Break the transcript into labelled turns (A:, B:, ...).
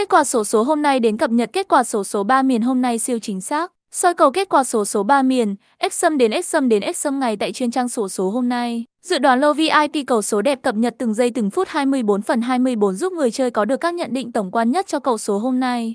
A: Kết quả sổ số hôm nay đến cập nhật kết quả sổ số 3 miền hôm nay siêu chính xác. Soi cầu kết quả sổ số 3 miền, x xâm đến x xâm đến x xâm ngày tại chuyên trang sổ số hôm nay. Dự đoán lô VIP cầu số đẹp cập nhật từng giây từng phút 24 phần 24 giúp người chơi có được các nhận định tổng quan nhất cho cầu số hôm nay.